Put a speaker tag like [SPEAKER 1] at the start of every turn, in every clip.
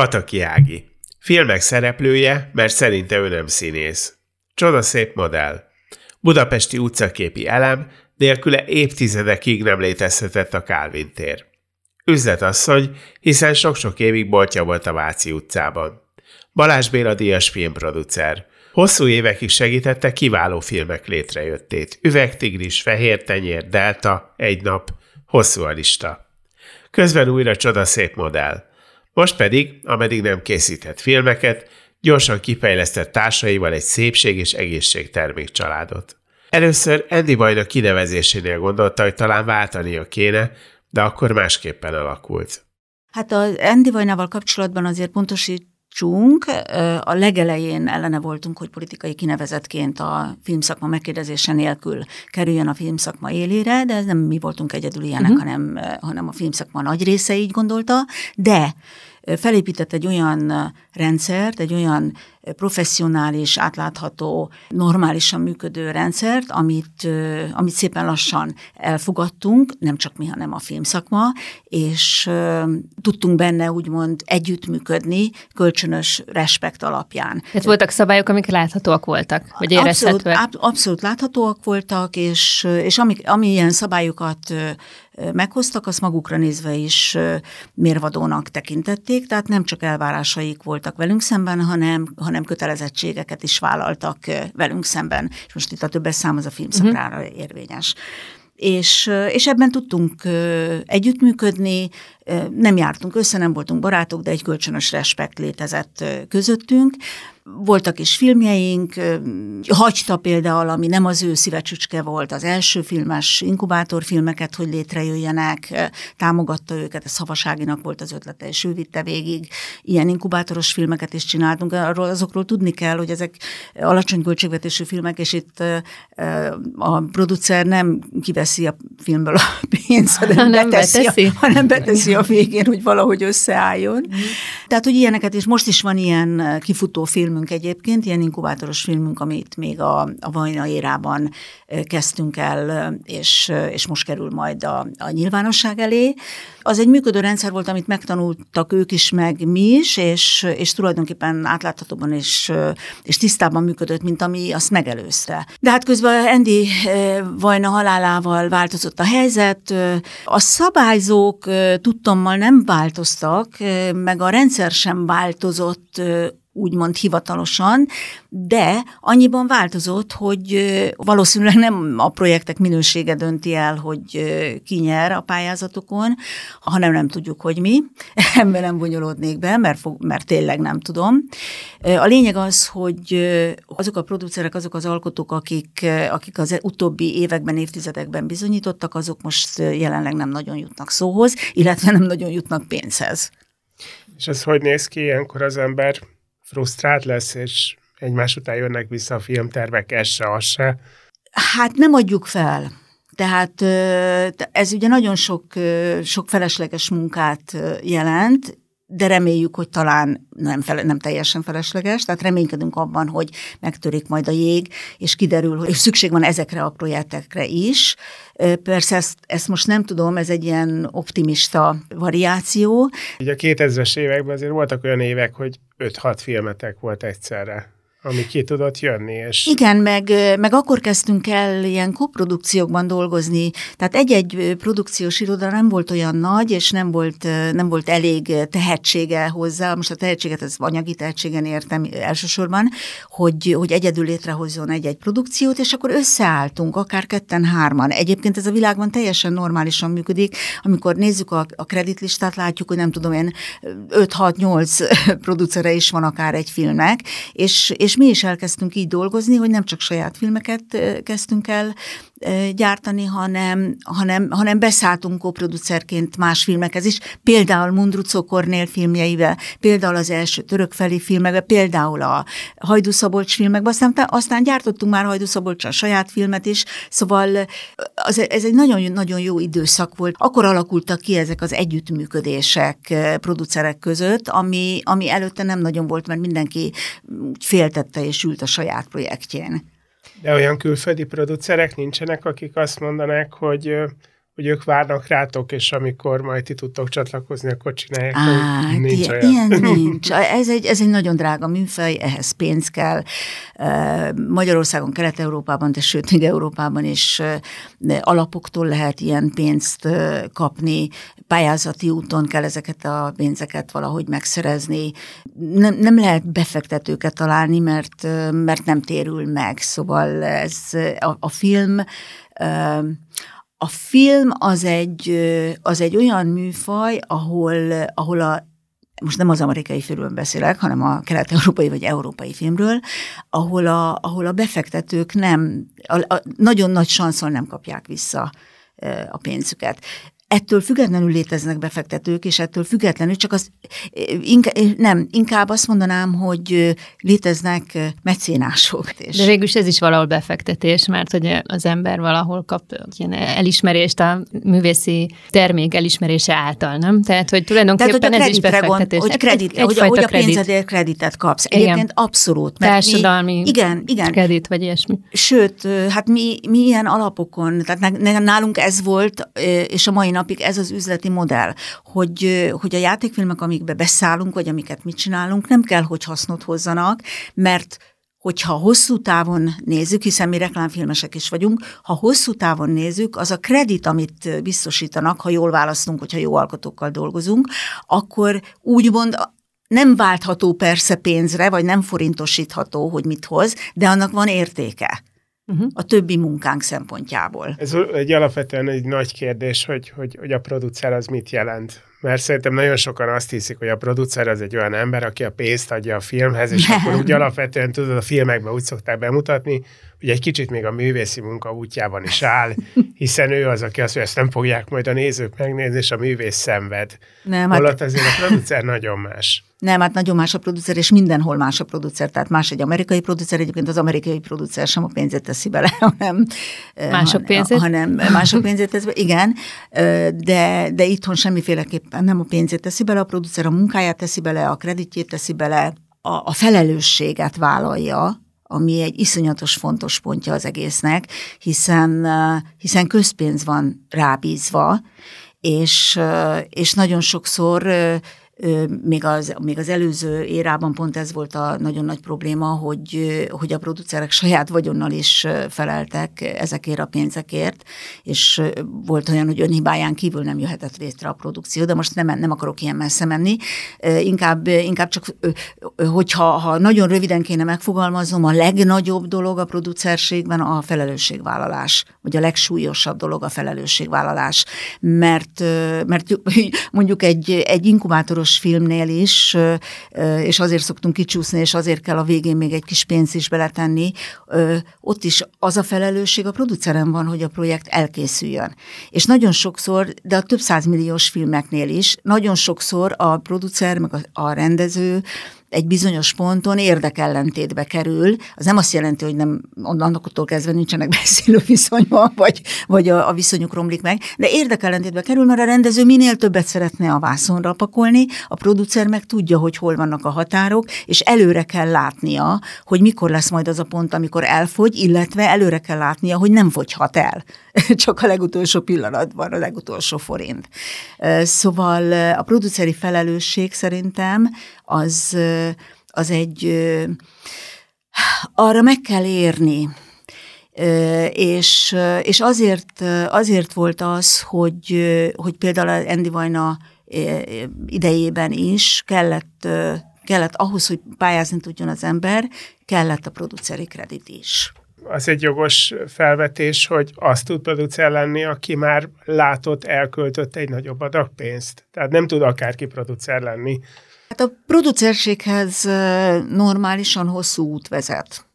[SPEAKER 1] Pataki Ági. Filmek szereplője, mert szerinte ő nem színész. Csoda szép modell. Budapesti utcaképi elem, nélküle évtizedekig nem létezhetett a Kálvin tér. Üzletasszony, hiszen sok-sok évig boltja volt a Váci utcában. Balázs Béla díjas filmproducer. Hosszú évekig segítette kiváló filmek létrejöttét. Üvegtigris, Fehér tenyér, Delta, Egy nap, hosszú a lista. Közben újra csoda szép modell. Most pedig, ameddig nem készített filmeket, gyorsan kifejlesztett társaival egy szépség és egészség termékcsaládot. Először Andy Bajnak kinevezésénél gondolta, hogy talán váltania kéne, de akkor másképpen alakult.
[SPEAKER 2] Hát az Andy Vajnával kapcsolatban azért pontosítsunk, a legelején ellene voltunk, hogy politikai kinevezetként a filmszakma megkérdezése nélkül kerüljön a filmszakma élére, de ez nem mi voltunk egyedül ilyenek, uh-huh. hanem, hanem a filmszakma nagy része így gondolta, de felépített egy olyan rendszert, egy olyan professzionális, átlátható, normálisan működő rendszert, amit, amit szépen lassan elfogadtunk, nem csak mi, hanem a filmszakma, és tudtunk benne úgymond együttműködni kölcsönös respekt alapján.
[SPEAKER 3] Tehát voltak szabályok, amik láthatóak voltak, vagy érezhetőek?
[SPEAKER 2] Abszolút, abszolút láthatóak voltak, és, és amik, amilyen szabályokat meghoztak, azt magukra nézve is mérvadónak tekintették, tehát nem csak elvárásaik voltak velünk szemben, hanem, hanem kötelezettségeket is vállaltak velünk szemben. És most itt a többes szám az a filmszakrára uh-huh. érvényes és, és ebben tudtunk együttműködni, nem jártunk össze, nem voltunk barátok, de egy kölcsönös respekt létezett közöttünk. Voltak is filmjeink, hagyta például, ami nem az ő szívecsücske volt, az első filmes inkubátorfilmeket, hogy létrejöjjenek, támogatta őket, a Szavaságinak volt az ötlete, és ő vitte végig. Ilyen inkubátoros filmeket is csináltunk, arról azokról tudni kell, hogy ezek alacsony költségvetésű filmek, és itt a producer nem kiveszi a filmből a pénzt, hanem, beteszi, beteszi. A, hanem beteszi a végén, hogy valahogy összeálljon. Mm. Tehát, hogy ilyeneket, és most is van ilyen kifutó filmünk, egyébként, ilyen inkubátoros filmünk, amit még a, a Vajna érában kezdtünk el, és, és most kerül majd a, a nyilvánosság elé. Az egy működő rendszer volt, amit megtanultak ők is, meg mi is, és, és tulajdonképpen átláthatóban és, és tisztában működött, mint ami azt megelőzte. De hát közben Andy Vajna halálával változott a helyzet, a szabályzók tudtommal nem változtak, meg a rendszer sem változott úgymond hivatalosan, de annyiban változott, hogy valószínűleg nem a projektek minősége dönti el, hogy ki nyer a pályázatokon, hanem nem tudjuk, hogy mi. Ebben nem bonyolódnék be, mert, fog, mert tényleg nem tudom. A lényeg az, hogy azok a producerek, azok az alkotók, akik, akik az utóbbi években, évtizedekben bizonyítottak, azok most jelenleg nem nagyon jutnak szóhoz, illetve nem nagyon jutnak pénzhez.
[SPEAKER 1] És ez hogy néz ki ilyenkor az ember frusztrált lesz, és egymás után jönnek vissza a filmtervek, ez se, az se.
[SPEAKER 2] Hát nem adjuk fel. Tehát ez ugye nagyon sok, sok felesleges munkát jelent, de reméljük, hogy talán nem, fele, nem teljesen felesleges, tehát reménykedünk abban, hogy megtörik majd a jég, és kiderül, hogy szükség van ezekre a projektekre is. Persze ezt, ezt most nem tudom, ez egy ilyen optimista variáció.
[SPEAKER 1] Ugye a 2000-es években azért voltak olyan évek, hogy 5-6 filmetek volt egyszerre ami ki tudott jönni. És...
[SPEAKER 2] Igen, meg, meg akkor kezdtünk el ilyen koprodukciókban dolgozni, tehát egy-egy produkciós iroda nem volt olyan nagy, és nem volt, nem volt elég tehetsége hozzá, most a tehetséget, ez anyagi tehetségen értem elsősorban, hogy, hogy egyedül létrehozzon egy-egy produkciót, és akkor összeálltunk, akár ketten-hárman. Egyébként ez a világban teljesen normálisan működik, amikor nézzük a, a kreditlistát, látjuk, hogy nem tudom én, 5-6-8 producere is van akár egy filmnek, és, és és mi is elkezdtünk így dolgozni, hogy nem csak saját filmeket kezdtünk el gyártani, hanem, hanem, hanem beszálltunk koproducerként más filmekhez is, például Mundrucó Kornél filmjeivel, például az első törökfeli filmekben, például a Hajdú Szabolcs filmekben, aztán, aztán gyártottunk már Hajdú Szabolcs a saját filmet is, szóval az, ez egy nagyon-nagyon jó időszak volt. Akkor alakultak ki ezek az együttműködések producerek között, ami, ami előtte nem nagyon volt, mert mindenki féltette és ült a saját projektjén.
[SPEAKER 1] De olyan külföldi producerek nincsenek, akik azt mondanák, hogy hogy ők várnak rátok, és amikor majd ti tudtok csatlakozni, akkor csinálják. Á, nincs
[SPEAKER 2] ilyen, olyan. ilyen nincs. Ez egy, ez egy nagyon drága műfaj, ehhez pénz kell. Magyarországon, Kelet-Európában, de sőt, még Európában is alapoktól lehet ilyen pénzt kapni, pályázati úton kell ezeket a pénzeket valahogy megszerezni. Nem, nem lehet befektetőket találni, mert, mert nem térül meg. Szóval ez a, a film a film az egy, az egy olyan műfaj, ahol, ahol a most nem az amerikai filmről beszélek, hanem a kelet-európai vagy európai filmről, ahol a, ahol a befektetők nem, a, a, nagyon nagy sanszol nem kapják vissza a pénzüket ettől függetlenül léteznek befektetők, és ettől függetlenül csak az, inkább, nem, inkább azt mondanám, hogy léteznek mecénások.
[SPEAKER 3] És... De végülis ez is valahol befektetés, mert hogy az ember valahol kap ilyen elismerést a művészi termék elismerése által, nem? Tehát, hogy tulajdonképpen Tehát, hogy ez is befektetés.
[SPEAKER 2] Gond, hogy, kredit, egy, hogy, hogy a pénzedért kreditet kapsz. Egyébként igen. abszolút.
[SPEAKER 3] Mert Társadalmi mi, igen, igen. kredit, vagy ilyesmi.
[SPEAKER 2] Sőt, hát mi, mi ilyen alapokon, tehát nálunk ez volt, és a mai napig ez az üzleti modell, hogy, hogy a játékfilmek, amikbe beszállunk, vagy amiket mi csinálunk, nem kell, hogy hasznot hozzanak, mert hogyha hosszú távon nézzük, hiszen mi reklámfilmesek is vagyunk, ha hosszú távon nézzük, az a kredit, amit biztosítanak, ha jól választunk, hogyha jó alkotókkal dolgozunk, akkor úgymond nem váltható persze pénzre, vagy nem forintosítható, hogy mit hoz, de annak van értéke uh-huh. a többi munkánk szempontjából.
[SPEAKER 1] Ez egy alapvetően egy nagy kérdés, hogy, hogy, hogy a producer az mit jelent. Mert szerintem nagyon sokan azt hiszik, hogy a producer az egy olyan ember, aki a pénzt adja a filmhez, és Nem. akkor úgy alapvetően tudod, a filmekben úgy szokták bemutatni, hogy egy kicsit még a művészi munka útjában is áll, hiszen ő az, aki azt, hogy ezt nem fogják majd a nézők megnézni, és a művész szenved. Nem, Holott hát... azért a producer nagyon más.
[SPEAKER 2] Nem, hát nagyon más a producer, és mindenhol más a producer. Tehát más egy amerikai producer, egyébként az amerikai producer sem a pénzét teszi bele, hanem...
[SPEAKER 3] Mások pénzét?
[SPEAKER 2] Hanem mások pénzét teszi bele, igen, de, de itthon semmiféleképpen nem a pénzét teszi bele, a producer a munkáját teszi bele, a kreditjét teszi bele, a, a felelősséget vállalja, ami egy iszonyatos fontos pontja az egésznek, hiszen, hiszen közpénz van rábízva, és, és nagyon sokszor még az, még az előző érában pont ez volt a nagyon nagy probléma, hogy, hogy a producerek saját vagyonnal is feleltek ezekért a pénzekért, és volt olyan, hogy önhibáján kívül nem jöhetett létre a produkció, de most nem, nem akarok ilyen messze menni. Inkább, inkább csak, hogyha ha nagyon röviden kéne megfogalmaznom, a legnagyobb dolog a producerségben a felelősségvállalás, vagy a legsúlyosabb dolog a felelősségvállalás, mert, mert mondjuk egy, egy inkubátoros hatos filmnél is, és azért szoktunk kicsúszni, és azért kell a végén még egy kis pénzt is beletenni, ott is az a felelősség a producerem van, hogy a projekt elkészüljön. És nagyon sokszor, de a több százmilliós filmeknél is, nagyon sokszor a producer, meg a rendező, egy bizonyos ponton érdekellentétbe kerül. Az nem azt jelenti, hogy nem annaktól kezdve nincsenek beszélő viszonyban, vagy, vagy a, a viszonyuk romlik meg, de érdekellentétbe kerül, mert a rendező minél többet szeretne a vászonra pakolni, a producer meg tudja, hogy hol vannak a határok, és előre kell látnia, hogy mikor lesz majd az a pont, amikor elfogy, illetve előre kell látnia, hogy nem fogyhat el. Csak a legutolsó pillanatban, a legutolsó forint. Szóval a produceri felelősség szerintem az, az egy, arra meg kell érni, és, és azért, azért volt az, hogy, hogy például Andy Vajna idejében is kellett, kellett ahhoz, hogy pályázni tudjon az ember, kellett a produceri kredit is
[SPEAKER 1] az egy jogos felvetés, hogy azt tud producer lenni, aki már látott, elköltött egy nagyobb adag pénzt. Tehát nem tud akárki producer lenni.
[SPEAKER 2] Hát a producerséghez normálisan hosszú út vezet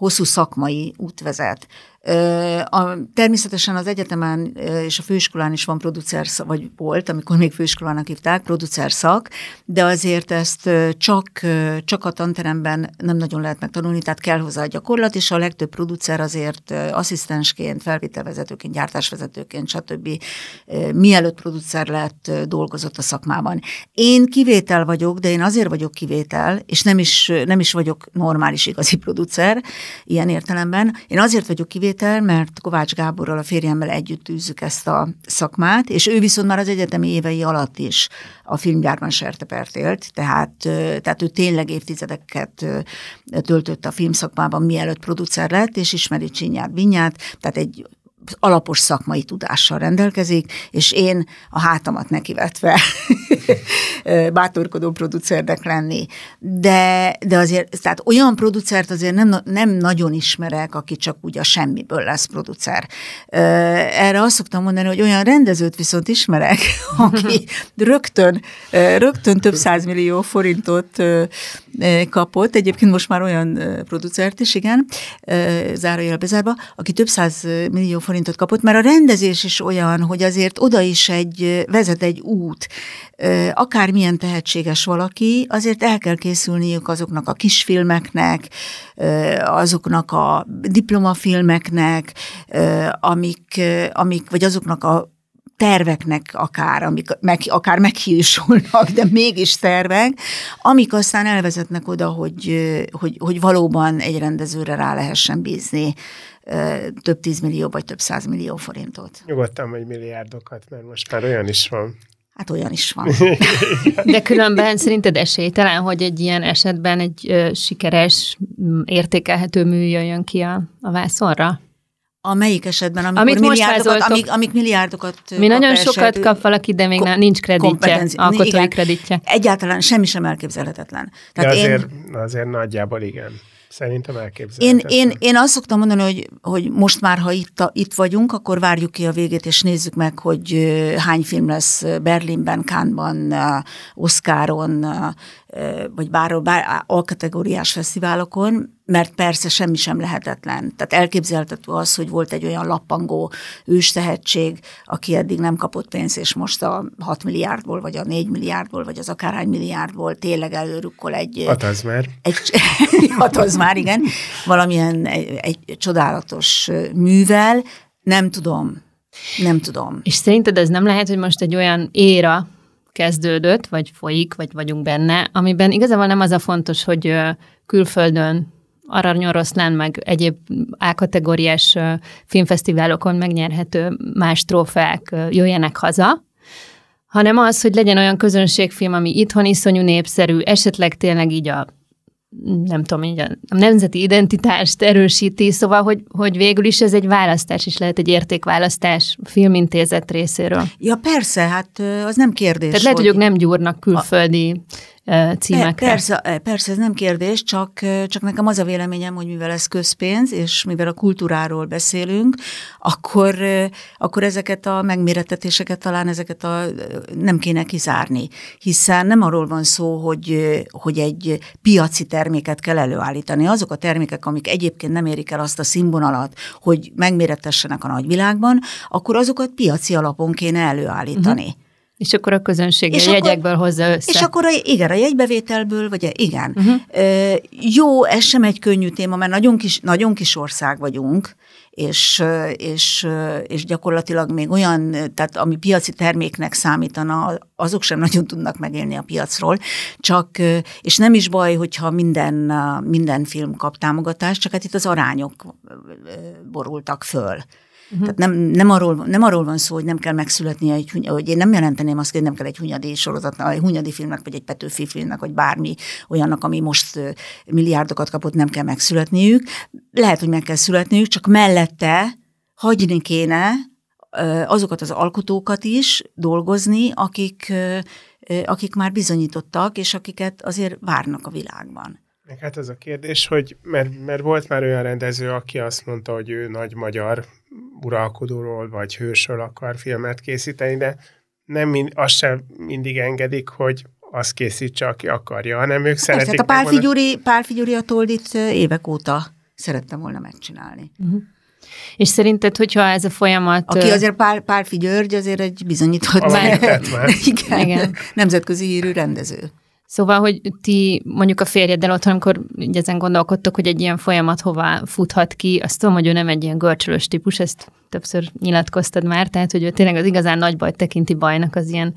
[SPEAKER 2] hosszú szakmai út vezet. A, természetesen az egyetemen és a főiskolán is van producer, vagy volt, amikor még főiskolának hívták, producer szak, de azért ezt csak, csak a tanteremben nem nagyon lehet megtanulni, tehát kell hozzá a gyakorlat, és a legtöbb producer azért asszisztensként, felvételvezetőként, gyártásvezetőként, stb. mielőtt producer lett, dolgozott a szakmában. Én kivétel vagyok, de én azért vagyok kivétel, és nem is, nem is vagyok normális igazi producer ilyen értelemben. Én azért vagyok kivétel, mert Kovács Gáborral, a férjemmel együtt űzzük ezt a szakmát, és ő viszont már az egyetemi évei alatt is a filmgyárban sertepert élt, tehát, tehát ő tényleg évtizedeket töltött a filmszakmában, mielőtt producer lett, és ismeri Csinyát Binyát, tehát egy alapos szakmai tudással rendelkezik, és én a hátamat nekivetve bátorkodó producernek lenni. De, de azért, tehát olyan producert azért nem, nem nagyon ismerek, aki csak úgy a semmiből lesz producer. Erre azt szoktam mondani, hogy olyan rendezőt viszont ismerek, aki rögtön, rögtön több százmillió forintot kapott, egyébként most már olyan producert is, igen, zárójel bezárva, aki több száz millió forintot kapott, mert a rendezés is olyan, hogy azért oda is egy, vezet egy út, akármilyen tehetséges valaki, azért el kell készülniük azoknak a kisfilmeknek, azoknak a diplomafilmeknek, amik, amik vagy azoknak a terveknek akár, amik meg, akár meghiúsulnak, de mégis tervek, amik aztán elvezetnek oda, hogy, hogy, hogy valóban egy rendezőre rá lehessen bízni több tízmillió vagy több százmillió forintot.
[SPEAKER 1] Nyugodtan vagy milliárdokat, mert most már olyan is van.
[SPEAKER 2] Hát olyan is van.
[SPEAKER 3] De különben szerinted esélytelen, hogy egy ilyen esetben egy sikeres, értékelhető mű jöjjön ki a, a vászonra?
[SPEAKER 2] A melyik esetben, amikor Amit milliárdokat, amik, amik milliárdokat
[SPEAKER 3] Mi nagyon sokat kap valaki, de még nincs kreditje, alkotói igen, kreditje.
[SPEAKER 2] Egyáltalán semmi sem elképzelhetetlen.
[SPEAKER 1] Tehát de azért, én, azért nagyjából igen. Szerintem elképzelhetetlen.
[SPEAKER 2] Én, én, én azt szoktam mondani, hogy, hogy most már, ha itt, a, itt vagyunk, akkor várjuk ki a végét, és nézzük meg, hogy hány film lesz Berlinben, Cannesban, Oscaron, vagy bárhol, bár alkategóriás fesztiválokon, mert persze semmi sem lehetetlen. Tehát elképzelhető az, hogy volt egy olyan lappangó őstehetség, aki eddig nem kapott pénzt, és most a 6 milliárdból, vagy a 4 milliárdból, vagy az akárhány milliárdból tényleg előrukkol egy...
[SPEAKER 1] Hat az már.
[SPEAKER 2] Egy, hat az már, igen. Valamilyen egy, egy csodálatos művel. Nem tudom. Nem tudom.
[SPEAKER 3] És szerinted ez nem lehet, hogy most egy olyan éra, kezdődött, vagy folyik, vagy vagyunk benne, amiben igazából nem az a fontos, hogy külföldön Aranyoroszlán, meg egyéb A-kategóriás filmfesztiválokon megnyerhető más trófeák jöjjenek haza, hanem az, hogy legyen olyan közönségfilm, ami itthon iszonyú népszerű, esetleg tényleg így a nem tudom, így a nemzeti identitást erősíti, szóval, hogy, hogy végül is ez egy választás is lehet, egy értékválasztás filmintézet részéről.
[SPEAKER 2] Ja persze, hát az nem kérdés.
[SPEAKER 3] Tehát lehet, hogy, hogy ők nem gyúrnak külföldi címekre.
[SPEAKER 2] Persze, persze, ez nem kérdés, csak, csak nekem az a véleményem, hogy mivel ez közpénz, és mivel a kultúráról beszélünk, akkor, akkor ezeket a megmérettetéseket talán ezeket a, nem kéne kizárni, hiszen nem arról van szó, hogy, hogy egy piaci terméket kell előállítani. Azok a termékek, amik egyébként nem érik el azt a színvonalat, hogy megmérettessenek a nagyvilágban, akkor azokat piaci alapon kéne előállítani. Uh-huh.
[SPEAKER 3] És akkor a közönség és a jegyekből akkor, hozza össze.
[SPEAKER 2] És akkor a, igen, a jegybevételből, vagy igen. Uh-huh. E, jó, ez sem egy könnyű téma, mert nagyon kis, nagyon kis ország vagyunk, és, és, és gyakorlatilag még olyan, tehát ami piaci terméknek számítana, azok sem nagyon tudnak megélni a piacról, csak, és nem is baj, hogyha minden, minden film kap támogatást, csak hát itt az arányok borultak föl. Uh-huh. Tehát nem, nem, arról, nem arról van szó, hogy nem kell megszületni, egy, hogy én nem jelenteném azt, hogy nem kell egy hunyadi sorozatnak, egy hunyadi filmnek, vagy egy Petőfi filmnek, vagy bármi olyannak, ami most milliárdokat kapott, nem kell megszületniük. Lehet, hogy meg kell születniük, csak mellette hagyni kéne azokat az alkotókat is dolgozni, akik, akik már bizonyítottak, és akiket azért várnak a világban.
[SPEAKER 1] Meg hát ez a kérdés, hogy mert, mert volt már olyan rendező, aki azt mondta, hogy ő nagy magyar uralkodóról vagy hősről akar filmet készíteni, de nem mind, azt sem mindig engedik, hogy azt készítse, aki akarja, hanem ők szeretik.
[SPEAKER 2] Persze, hát a Pál Figyuri, Pál Figyuri a Toldit évek óta szerettem volna megcsinálni. Uh-huh.
[SPEAKER 3] És szerinted, hogyha ez a folyamat...
[SPEAKER 2] Aki azért Pál, Pálfi György azért egy bizonyított... Igen, Igen. nemzetközi hírű rendező.
[SPEAKER 3] Szóval, hogy ti mondjuk a férjeddel otthon, amikor ezen gondolkodtok, hogy egy ilyen folyamat hova futhat ki, azt tudom, hogy ő nem egy ilyen görcsölös típus, ezt többször nyilatkoztad már, tehát hogy ő tényleg az igazán nagy bajt tekinti bajnak, az ilyen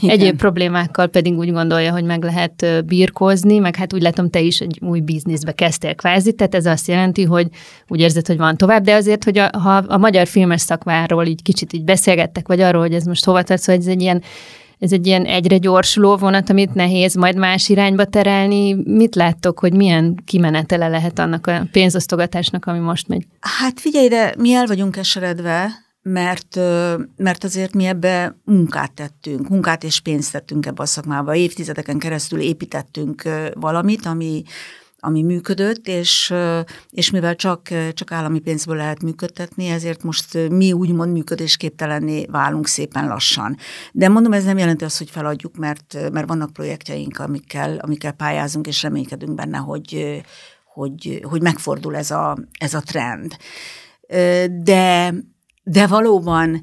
[SPEAKER 3] Igen. egyéb problémákkal pedig úgy gondolja, hogy meg lehet birkózni, meg hát úgy látom, te is egy új bizniszbe kezdtél kvázi, tehát ez azt jelenti, hogy úgy érzed, hogy van tovább, de azért, hogy a, ha a magyar filmes szakmáról így kicsit így beszélgettek, vagy arról, hogy ez most hova tart, szóval ez egy ilyen ez egy ilyen egyre gyorsuló vonat, amit nehéz majd más irányba terelni. Mit láttok, hogy milyen kimenetele lehet annak a pénzosztogatásnak, ami most megy?
[SPEAKER 2] Hát figyelj, de mi el vagyunk eseredve, mert, mert azért mi ebbe munkát tettünk, munkát és pénzt tettünk ebbe a szakmába. Évtizedeken keresztül építettünk valamit, ami, ami működött, és, és mivel csak, csak állami pénzből lehet működtetni, ezért most mi úgymond működésképtelenné válunk szépen lassan. De mondom, ez nem jelenti azt, hogy feladjuk, mert, mert vannak projektjeink, amikkel, amikkel pályázunk, és reménykedünk benne, hogy, hogy, hogy megfordul ez a, ez a trend. De, de valóban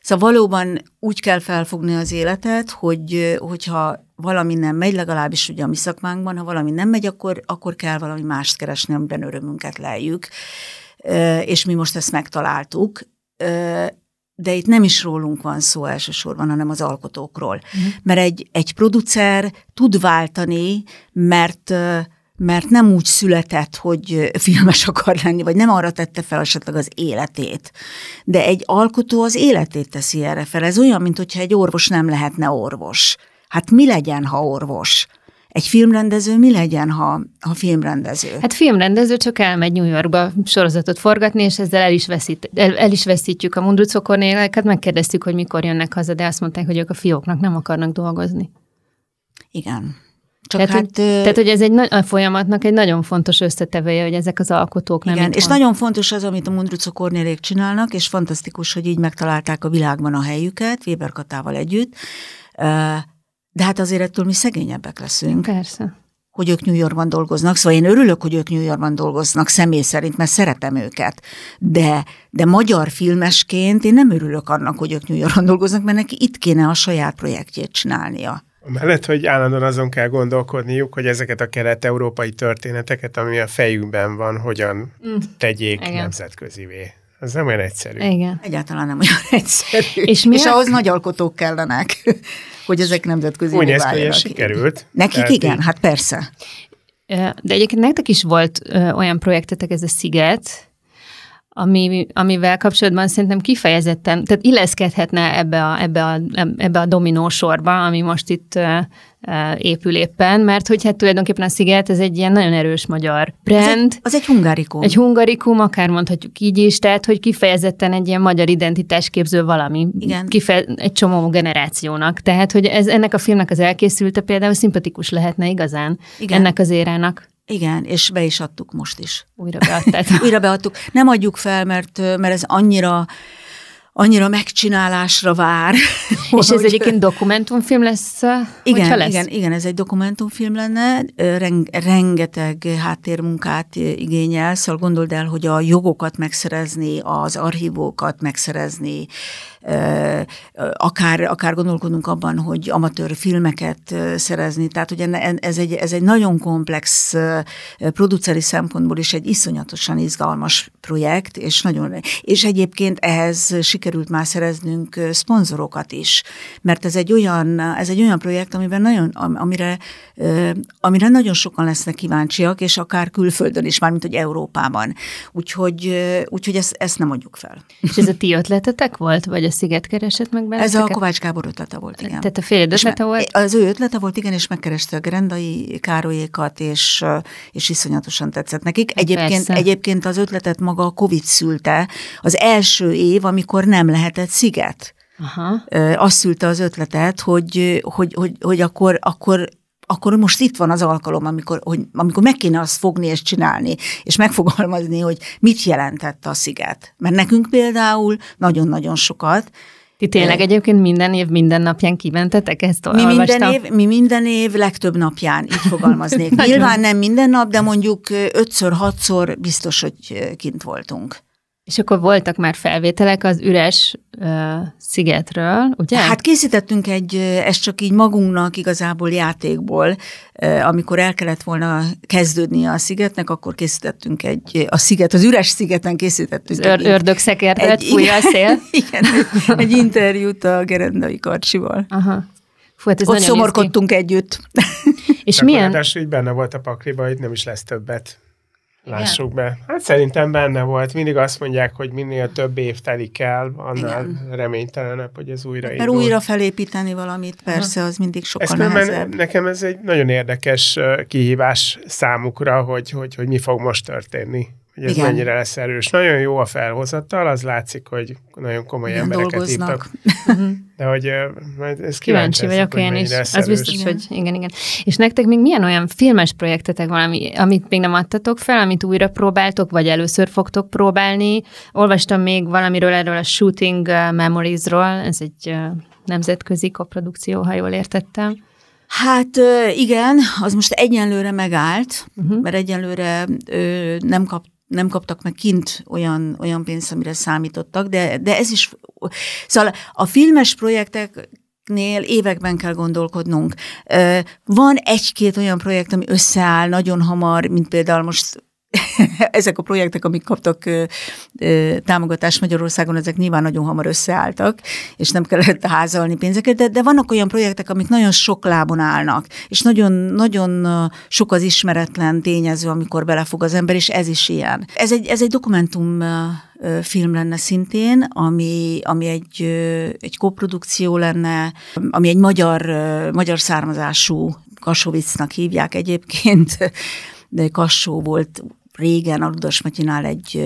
[SPEAKER 2] Szóval valóban úgy kell felfogni az életet, hogy hogyha valami nem megy, legalábbis ugye a mi szakmánkban, ha valami nem megy, akkor, akkor kell valami mást keresni, amiben örömünket leljük. És mi most ezt megtaláltuk. De itt nem is rólunk van szó elsősorban, hanem az alkotókról. Uh-huh. Mert egy, egy producer tud váltani, mert mert nem úgy született, hogy filmes akar lenni, vagy nem arra tette fel esetleg az életét. De egy alkotó az életét teszi erre fel. Ez olyan, mint hogyha egy orvos nem lehetne orvos. Hát mi legyen, ha orvos? Egy filmrendező mi legyen, ha, ha filmrendező?
[SPEAKER 3] Hát filmrendező csak elmegy New Yorkba sorozatot forgatni, és ezzel el is, veszít, el, el is veszítjük a mundrucokornélákat. Megkérdeztük, hogy mikor jönnek haza, de azt mondták, hogy ők a fióknak nem akarnak dolgozni.
[SPEAKER 2] Igen.
[SPEAKER 3] Csak tehát, hát, hogy, tehát, hogy ez egy a folyamatnak egy nagyon fontos összetevője, hogy ezek az alkotók nem
[SPEAKER 2] Igen, és van. nagyon fontos az, amit a Mundruco Kornélék csinálnak, és fantasztikus, hogy így megtalálták a világban a helyüket, Weber Katával együtt, de hát azért ettől mi szegényebbek leszünk.
[SPEAKER 3] Persze.
[SPEAKER 2] Hogy ők New Yorkban dolgoznak, szóval én örülök, hogy ők New Yorkban dolgoznak személy szerint, mert szeretem őket. De, de magyar filmesként én nem örülök annak, hogy ők New Yorkban dolgoznak, mert neki itt kéne a saját projektjét csinálnia.
[SPEAKER 1] Mellett, hogy állandóan azon kell gondolkodniuk, hogy ezeket a kelet-európai történeteket, ami a fejükben van, hogyan mm. tegyék Igen. nemzetközivé. Ez nem olyan egyszerű.
[SPEAKER 3] Igen.
[SPEAKER 2] Egyáltalán nem olyan egyszerű. És, mi és ahhoz nagy alkotók kellenek, hogy ezek nemzetközi
[SPEAKER 1] Úgy ki, sikerült.
[SPEAKER 2] Nekik igen, így... hát persze.
[SPEAKER 3] De egyébként nektek is volt olyan projektetek, ez a Sziget, ami, amivel kapcsolatban szerintem kifejezetten, tehát illeszkedhetne ebbe a, ebbe a, ebbe a dominó sorba, ami most itt épül éppen, mert hogy hát tulajdonképpen a Sziget, ez egy ilyen nagyon erős magyar brand. Az
[SPEAKER 2] egy, az egy hungarikum.
[SPEAKER 3] Egy hungarikum, akár mondhatjuk így is, tehát hogy kifejezetten egy ilyen magyar identitásképző valami.
[SPEAKER 2] Igen.
[SPEAKER 3] Kife- egy csomó generációnak. Tehát, hogy ez ennek a filmnek az elkészülte például szimpatikus lehetne igazán Igen. ennek az érának.
[SPEAKER 2] Igen, és be is adtuk most is.
[SPEAKER 3] Újra beadták.
[SPEAKER 2] Újra beadtuk. Nem adjuk fel, mert, mert ez annyira annyira megcsinálásra vár.
[SPEAKER 3] És ez egyébként dokumentumfilm lesz?
[SPEAKER 2] Igen,
[SPEAKER 3] lesz?
[SPEAKER 2] igen, igen, ez egy dokumentumfilm lenne, rengeteg háttérmunkát igényel, szóval gondold el, hogy a jogokat megszerezni, az archívókat megszerezni, akár, akár gondolkodunk abban, hogy amatőr filmeket szerezni, tehát hogy ez egy, ez egy nagyon komplex produceri szempontból is egy iszonyatosan izgalmas projekt, és, nagyon, és egyébként ehhez sikerült már szereznünk szponzorokat is, mert ez egy olyan, ez egy olyan projekt, amiben nagyon, amire, amire nagyon sokan lesznek kíváncsiak, és akár külföldön is, mármint hogy Európában. Úgyhogy, úgyhogy ezt, ezt nem adjuk fel.
[SPEAKER 3] És ez a ti ötletetek volt, vagy a Sziget keresett meg
[SPEAKER 2] benneteket? Ez a Kovács Gábor ötlete volt, igen.
[SPEAKER 3] Tehát a féled ötlete volt?
[SPEAKER 2] Az ő ötlete volt, igen, és megkereste a Gerendai Károlyékat, és, és iszonyatosan tetszett nekik. Egyébként, egyébként az ötletet maga a Covid szülte. Az első év, amikor nem lehetett sziget. Aha. Azt szülte az ötletet, hogy, hogy, hogy, hogy akkor, akkor akkor most itt van az alkalom, amikor, hogy, amikor meg kéne azt fogni és csinálni, és megfogalmazni, hogy mit jelentett a sziget. Mert nekünk például nagyon-nagyon sokat,
[SPEAKER 3] Ti tényleg egyébként minden év, minden napján kimentetek ezt?
[SPEAKER 2] Mi minden, év, mi minden év legtöbb napján, így fogalmaznék. Nyilván nem minden nap, de mondjuk ötször, hatszor biztos, hogy kint voltunk.
[SPEAKER 3] És akkor voltak már felvételek az üres uh, szigetről, ugye?
[SPEAKER 2] Hát készítettünk egy, ez csak így magunknak igazából játékból, uh, amikor el kellett volna kezdődni a szigetnek, akkor készítettünk egy, a sziget, az üres szigeten készítettünk.
[SPEAKER 3] Az ör, ördögszekertet fújja a szél?
[SPEAKER 2] Igen, egy interjút a Gerendai Karcsival.
[SPEAKER 3] Aha.
[SPEAKER 2] Fú, hát ez Ott szomorkodtunk együtt.
[SPEAKER 1] És milyen? Ráadásul így benne volt a pakliba, hogy nem is lesz többet. Lássuk be. Hát szerintem benne volt. Mindig azt mondják, hogy minél több év telik el, annál Igen. reménytelenebb, hogy ez újra
[SPEAKER 2] Mert újra felépíteni valamit, persze, az mindig sokkal nehezebb.
[SPEAKER 1] Nekem ez egy nagyon érdekes kihívás számukra, hogy, hogy, hogy mi fog most történni hogy ez Igen. mennyire lesz erős. Nagyon jó a felhozattal, az látszik, hogy nagyon komoly Igen, embereket dolgoznak. hívtak. Mhm. De hogy ez kíváncsi,
[SPEAKER 3] kíváncsi vagyok én is. Az biztos, igen. hogy igen, igen. És nektek még milyen olyan filmes projektetek van, ami, amit még nem adtatok fel, amit újra próbáltok, vagy először fogtok próbálni? Olvastam még valamiről erről a Shooting Memoriesról, ez egy nemzetközi koprodukció, ha jól értettem.
[SPEAKER 2] Hát igen, az most egyenlőre megállt, uh-huh. mert egyenlőre ö, nem kap nem kaptak meg kint olyan, olyan pénzt, amire számítottak, de, de ez is, szóval a filmes projektek Nél években kell gondolkodnunk. Van egy-két olyan projekt, ami összeáll nagyon hamar, mint például most ezek a projektek, amik kaptak támogatást Magyarországon, ezek nyilván nagyon hamar összeálltak, és nem kellett házalni pénzeket, de, de vannak olyan projektek, amik nagyon sok lábon állnak, és nagyon, nagyon sok az ismeretlen tényező, amikor belefog az ember, és ez is ilyen. Ez egy, ez egy dokumentum film lenne szintén, ami, ami egy, egy koprodukció lenne, ami egy magyar, magyar származású Kasovicnak hívják egyébként, de Kassó volt régen Aludas Matyinál egy,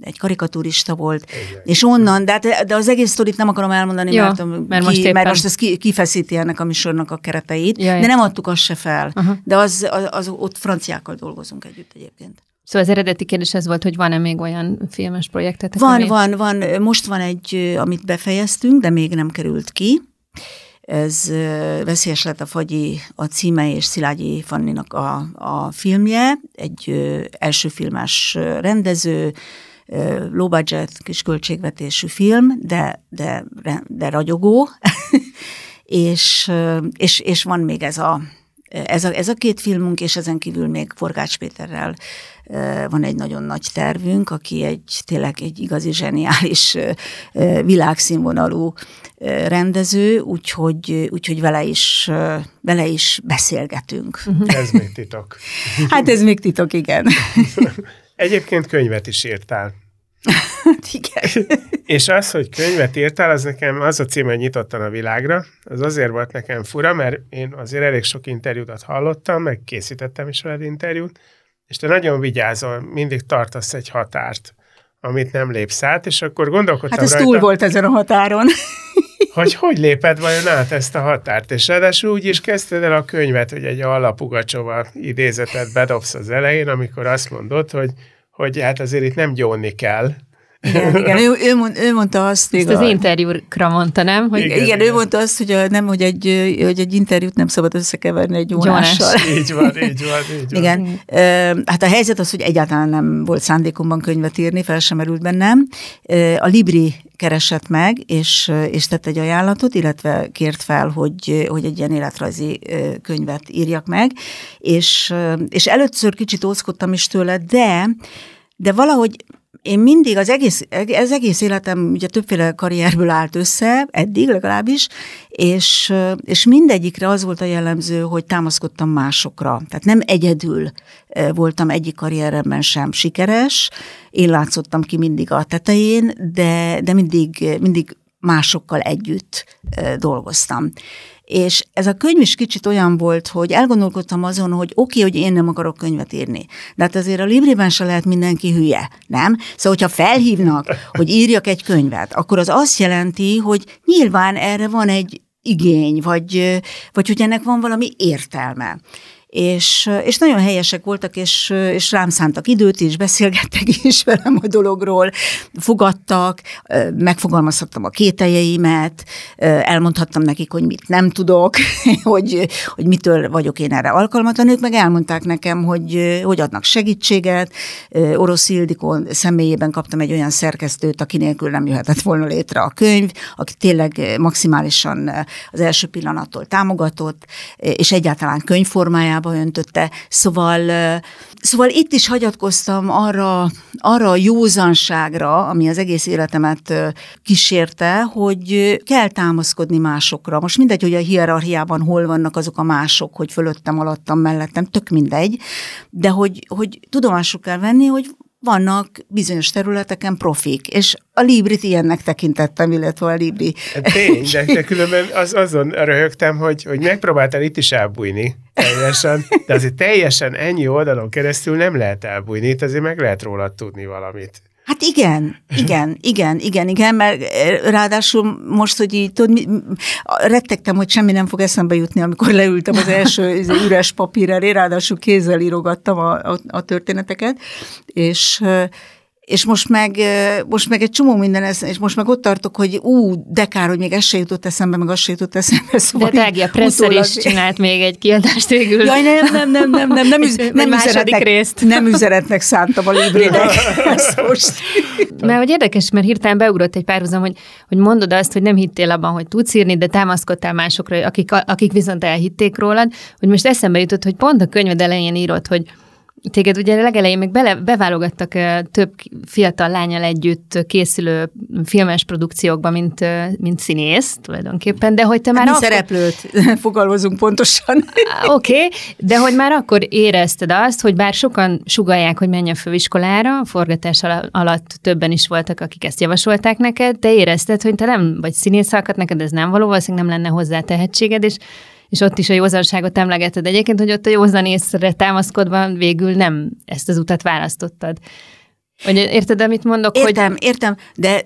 [SPEAKER 2] egy karikaturista volt, Igen. és onnan, de, hát, de az egész sztorit nem akarom elmondani, ja, mert, mert, ki, most éppen... mert most ez ki, kifeszíti ennek a műsornak a kereteit, Jaj. de nem adtuk azt se fel. Uh-huh. De az, az, az, ott franciákkal dolgozunk együtt egyébként.
[SPEAKER 3] Szóval az eredeti kérdés ez volt, hogy van-e még olyan filmes projektetek?
[SPEAKER 2] Van, ami... van, van. Most van egy, amit befejeztünk, de még nem került ki. Ez Veszélyes lett a fagyi a címe, és Szilágyi Fanninak a, a filmje, egy első filmes rendező, low budget, kis költségvetésű film, de, de, de ragyogó, és, és, és van még ez a, ez a, ez a két filmünk, és ezen kívül még Forgács Péterrel van egy nagyon nagy tervünk, aki egy tényleg egy igazi zseniális világszínvonalú rendező, úgyhogy, úgyhogy vele, is, vele is beszélgetünk.
[SPEAKER 1] Ez még titok.
[SPEAKER 2] Hát ez még titok, igen.
[SPEAKER 1] Egyébként könyvet is írtál.
[SPEAKER 2] Igen.
[SPEAKER 1] És az, hogy könyvet írtál, az nekem az a cím, hogy nyitottan a világra, az azért volt nekem fura, mert én azért elég sok interjútat hallottam, meg készítettem is veled interjút, és te nagyon vigyázol, mindig tartasz egy határt, amit nem lépsz át, és akkor gondolkodtam
[SPEAKER 2] Hát ez
[SPEAKER 1] rajta,
[SPEAKER 2] túl volt ezen a határon.
[SPEAKER 1] hogy hogy léped vajon át ezt a határt, és ráadásul úgy is kezdted el a könyvet, hogy egy allapugacsova idézetet bedobsz az elején, amikor azt mondod, hogy, hogy hát azért itt nem gyónni kell,
[SPEAKER 2] igen, igen ő, ő, mond, ő mondta azt
[SPEAKER 3] még. Ezt az a... interjúkra mondta, nem?
[SPEAKER 2] Hogy... Igen, igen, ő mondta azt, hogy, a, nem, hogy egy, hogy egy interjút nem szabad összekeverni egy jónással.
[SPEAKER 1] Így van, így van, így van.
[SPEAKER 2] Igen. Hát a helyzet az, hogy egyáltalán nem volt szándékomban könyvet írni, fel sem merült bennem. A Libri keresett meg, és, és tett egy ajánlatot, illetve kért fel, hogy, hogy egy ilyen életrajzi könyvet írjak meg, és, és először kicsit óckodtam is tőle, de de valahogy én mindig az egész, az egész életem ugye többféle karrierből állt össze, eddig legalábbis, és, és mindegyikre az volt a jellemző, hogy támaszkodtam másokra. Tehát nem egyedül voltam egyik karrieremben sem sikeres, én látszottam ki mindig a tetején, de, de mindig, mindig másokkal együtt dolgoztam. És ez a könyv is kicsit olyan volt, hogy elgondolkodtam azon, hogy oké, okay, hogy én nem akarok könyvet írni, de hát azért a Libriben se lehet mindenki hülye, nem? Szóval, hogyha felhívnak, hogy írjak egy könyvet, akkor az azt jelenti, hogy nyilván erre van egy igény, vagy, vagy hogy ennek van valami értelme. És, és nagyon helyesek voltak, és, és rám szántak időt is, beszélgettek is velem a dologról, fogadtak, megfogalmazhattam a kételjeimet, elmondhattam nekik, hogy mit nem tudok, hogy, hogy mitől vagyok én erre alkalmatlan, ők meg elmondták nekem, hogy, hogy adnak segítséget. Orosz Ildikó személyében kaptam egy olyan szerkesztőt, aki nélkül nem jöhetett volna létre a könyv, aki tényleg maximálisan az első pillanattól támogatott, és egyáltalán könyvformájába öntötte. Szóval, szóval itt is hagyatkoztam arra, arra a józanságra, ami az egész életemet kísérte, hogy kell támaszkodni másokra. Most mindegy, hogy a hierarchiában hol vannak azok a mások, hogy fölöttem, alattam, mellettem, tök mindegy, de hogy, hogy tudomásul kell venni, hogy vannak bizonyos területeken profik, és a Librit ilyennek tekintettem, illetve a Libri.
[SPEAKER 1] Tény, de, de különben az, azon röhögtem, hogy, hogy megpróbáltál itt is elbújni teljesen, de azért teljesen ennyi oldalon keresztül nem lehet elbújni, itt azért meg lehet róla tudni valamit.
[SPEAKER 2] Hát igen, igen, igen, igen, igen, mert eh, ráadásul most, hogy így tudod, rettegtem, hogy semmi nem fog eszembe jutni, amikor leültem az első üres papír elé, ráadásul kézzel írogattam a, a, a történeteket, és eh, és most meg, most meg egy csomó minden, ez, és most meg ott tartok, hogy ú, de kár, hogy még ez se jutott eszembe, meg az se jutott eszembe.
[SPEAKER 3] Szóval de Tági, a Presser is csinált még egy kiadást végül.
[SPEAKER 2] Jaj, nem, nem, nem, nem, nem, nem, üz, nem, üzenetnek, részt. nem üzenetnek szántam a Librinek. most.
[SPEAKER 3] Mert hogy érdekes, mert hirtelen beugrott egy párhuzam, hogy, hogy mondod azt, hogy nem hittél abban, hogy tudsz írni, de támaszkodtál másokra, akik, akik viszont elhitték rólad, hogy most eszembe jutott, hogy pont a könyved elején írod, hogy Téged ugye legelején még bele, beválogattak több fiatal lányal együtt készülő filmes produkciókba, mint, mint színész tulajdonképpen, de hogy te már
[SPEAKER 2] hát akkor... szereplőt fogalmazunk pontosan.
[SPEAKER 3] Oké, okay, de hogy már akkor érezted azt, hogy bár sokan sugalják, hogy menj a főiskolára, a forgatás alatt többen is voltak, akik ezt javasolták neked, de érezted, hogy te nem vagy színész neked ez nem való, valószínűleg nem lenne hozzá tehetséged, és és ott is a józanságot emlegeted egyébként, hogy ott a józan észre támaszkodva végül nem ezt az utat választottad. Vagy érted, amit mondok?
[SPEAKER 2] Értem,
[SPEAKER 3] hogy...
[SPEAKER 2] értem, de